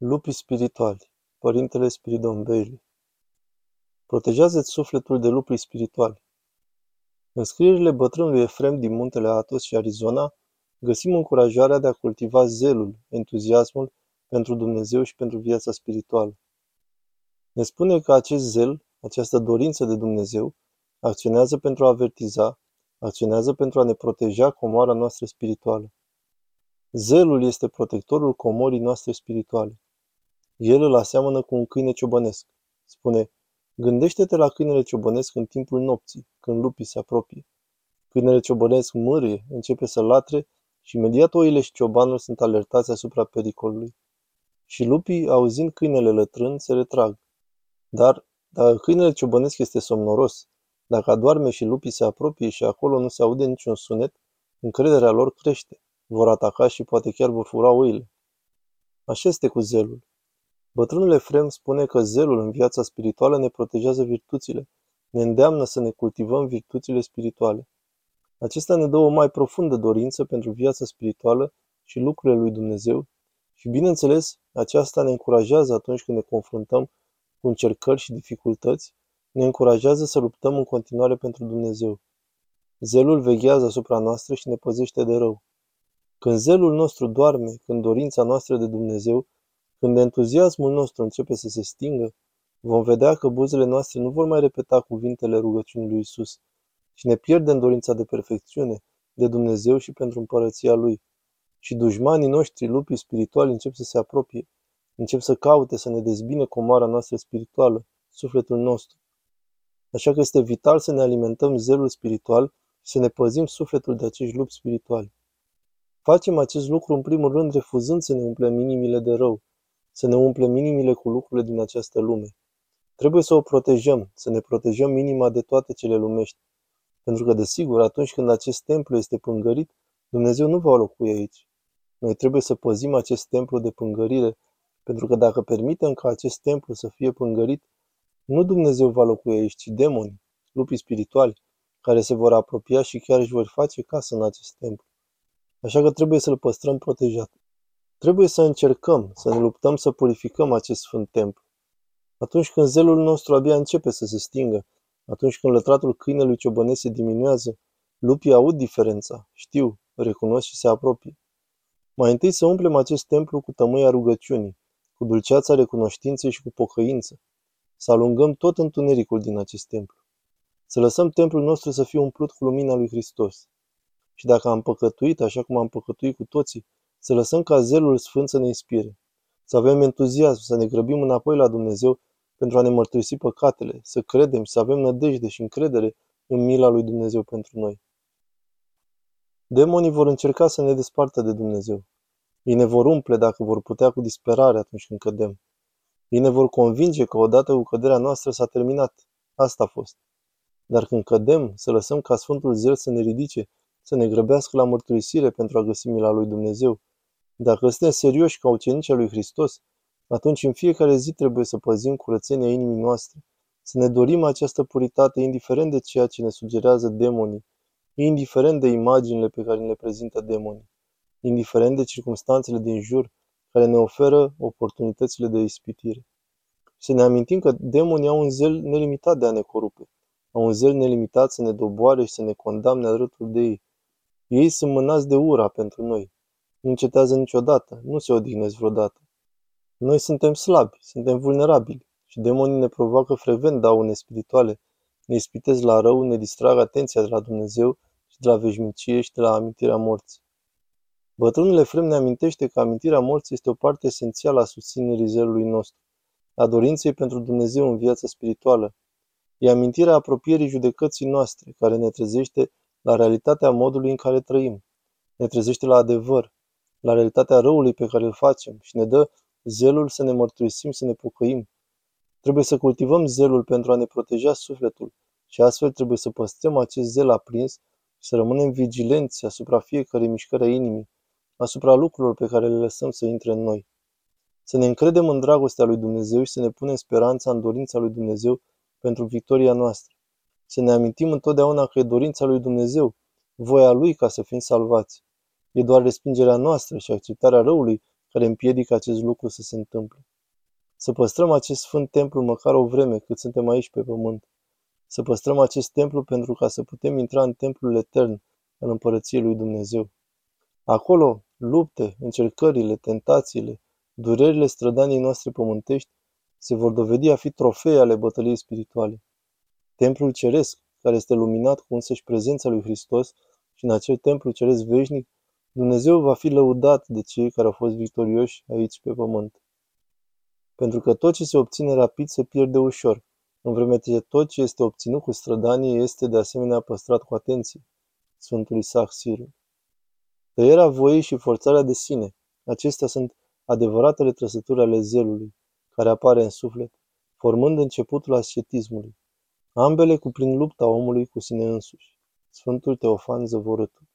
Lupii spirituali Părintele Spiridon Bailey Protejează-ți sufletul de lupii spirituali. În scrierile bătrânului Efrem din muntele Atos și Arizona, găsim încurajarea de a cultiva zelul, entuziasmul pentru Dumnezeu și pentru viața spirituală. Ne spune că acest zel, această dorință de Dumnezeu, acționează pentru a avertiza, acționează pentru a ne proteja comoara noastră spirituală. Zelul este protectorul comorii noastre spirituale. El îl aseamănă cu un câine ciobănesc. Spune, gândește-te la câinele ciobănesc în timpul nopții, când lupii se apropie. Câinele ciobănesc mârie, începe să latre și imediat oile și ciobanul sunt alertați asupra pericolului. Și lupii, auzind câinele lătrând, se retrag. Dar, dacă câinele ciobănesc este somnoros, dacă adorme și lupii se apropie și acolo nu se aude niciun sunet, încrederea lor crește. Vor ataca și poate chiar vor fura oile. Așa este cu zelul. Bătrânul Efrem spune că zelul în viața spirituală ne protejează virtuțile, ne îndeamnă să ne cultivăm virtuțile spirituale. Acesta ne dă o mai profundă dorință pentru viața spirituală și lucrurile lui Dumnezeu și, bineînțeles, aceasta ne încurajează atunci când ne confruntăm cu încercări și dificultăți, ne încurajează să luptăm în continuare pentru Dumnezeu. Zelul veghează asupra noastră și ne păzește de rău. Când zelul nostru doarme, când dorința noastră de Dumnezeu când entuziasmul nostru începe să se stingă, vom vedea că buzele noastre nu vor mai repeta cuvintele rugăciunii lui Isus și ne pierdem dorința de perfecțiune, de Dumnezeu și pentru împărăția Lui. Și dușmanii noștri, lupii spirituali, încep să se apropie, încep să caute să ne dezbine comoara noastră spirituală, sufletul nostru. Așa că este vital să ne alimentăm zelul spiritual și să ne păzim sufletul de acești lupi spirituali. Facem acest lucru în primul rând refuzând să ne umplem inimile de rău, să ne umplem inimile cu lucrurile din această lume. Trebuie să o protejăm, să ne protejăm inima de toate cele lumești. Pentru că, desigur, atunci când acest templu este pângărit, Dumnezeu nu va locui aici. Noi trebuie să păzim acest templu de pângărire, pentru că dacă permitem ca acest templu să fie pângărit, nu Dumnezeu va locui aici, ci demoni, lupii spirituali, care se vor apropia și chiar își vor face casă în acest templu. Așa că trebuie să-l păstrăm protejat. Trebuie să încercăm, să ne luptăm să purificăm acest sfânt templu. Atunci când zelul nostru abia începe să se stingă, atunci când lătratul câinelui ciobănesc se diminuează, lupii aud diferența, știu, recunosc și se apropie. Mai întâi să umplem acest templu cu tămâia rugăciunii, cu dulceața recunoștinței și cu pocăință. Să alungăm tot întunericul din acest templu. Să lăsăm templul nostru să fie umplut cu lumina lui Hristos. Și dacă am păcătuit așa cum am păcătuit cu toții, să lăsăm ca zelul sfânt să ne inspire, să avem entuziasm, să ne grăbim înapoi la Dumnezeu pentru a ne mărturisi păcatele, să credem și să avem nădejde și încredere în mila lui Dumnezeu pentru noi. Demonii vor încerca să ne despartă de Dumnezeu. Ei ne vor umple dacă vor putea cu disperare atunci când cădem. Ei ne vor convinge că odată cu căderea noastră s-a terminat. Asta a fost. Dar când cădem, să lăsăm ca Sfântul Zel să ne ridice, să ne grăbească la mărturisire pentru a găsi mila lui Dumnezeu, dacă suntem serioși ca ucenicii lui Hristos, atunci în fiecare zi trebuie să păzim curățenia inimii noastre, să ne dorim această puritate indiferent de ceea ce ne sugerează demonii, indiferent de imaginile pe care le prezintă demonii, indiferent de circumstanțele din jur care ne oferă oportunitățile de ispitire. Să ne amintim că demonii au un zel nelimitat de a ne corupe, au un zel nelimitat să ne doboare și să ne condamne alături de ei. Ei sunt mânați de ura pentru noi, nu încetează niciodată, nu se odihnesc vreodată. Noi suntem slabi, suntem vulnerabili și demonii ne provoacă frecvent daune spirituale, ne ispitesc la rău, ne distrag atenția de la Dumnezeu și de la veșnicie și de la amintirea morții. Bătrânul Efrem ne amintește că amintirea morții este o parte esențială a susținerii zelului nostru, a dorinței pentru Dumnezeu în viața spirituală. E amintirea apropierii judecății noastre, care ne trezește la realitatea modului în care trăim. Ne trezește la adevăr, la realitatea răului pe care îl facem și ne dă zelul să ne mărturisim, să ne pocăim. Trebuie să cultivăm zelul pentru a ne proteja sufletul și astfel trebuie să păstrăm acest zel aprins și să rămânem vigilenți asupra fiecărei mișcări a inimii, asupra lucrurilor pe care le lăsăm să intre în noi. Să ne încredem în dragostea lui Dumnezeu și să ne punem speranța în dorința lui Dumnezeu pentru victoria noastră. Să ne amintim întotdeauna că e dorința lui Dumnezeu, voia lui ca să fim salvați. E doar respingerea noastră și acceptarea răului care împiedică acest lucru să se întâmple. Să păstrăm acest sfânt templu măcar o vreme cât suntem aici pe pământ. Să păstrăm acest templu pentru ca să putem intra în templul etern al împărăției lui Dumnezeu. Acolo, lupte, încercările, tentațiile, durerile strădanii noastre pământești se vor dovedi a fi trofee ale bătăliei spirituale. Templul ceresc, care este luminat cu însăși prezența lui Hristos și în acel templu ceresc veșnic, Dumnezeu va fi lăudat de cei care au fost victorioși aici pe pământ. Pentru că tot ce se obține rapid se pierde ușor, în vreme ce tot ce este obținut cu strădanie este de asemenea păstrat cu atenție. Sfântul Isaac Sirul. Tăierea voii și forțarea de sine, acestea sunt adevăratele trăsături ale zelului, care apare în suflet, formând începutul ascetismului. Ambele cuprind lupta omului cu sine însuși. Sfântul Teofan Zăvorâtul